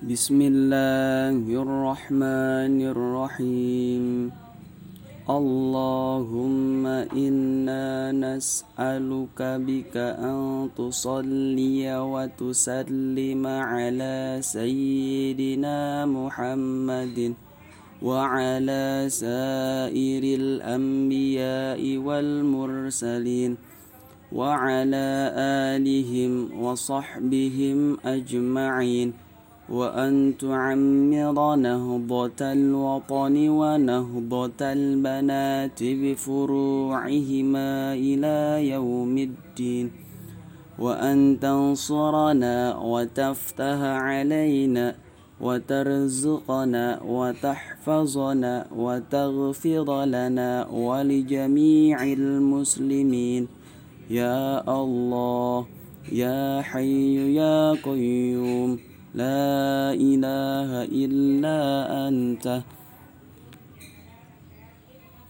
بسم الله الرحمن الرحيم. اللهم إنا نسألك بك أن تصلي وتسلم على سيدنا محمد وعلى سائر الأنبياء والمرسلين وعلى آلهم وصحبهم أجمعين. وأن تعمر نهضة الوطن ونهضة البنات بفروعهما إلى يوم الدين وأن تنصرنا وتفتح علينا وترزقنا وتحفظنا وتغفر لنا ولجميع المسلمين. يا الله يا حي يا قيوم. لا إله إلا أنت.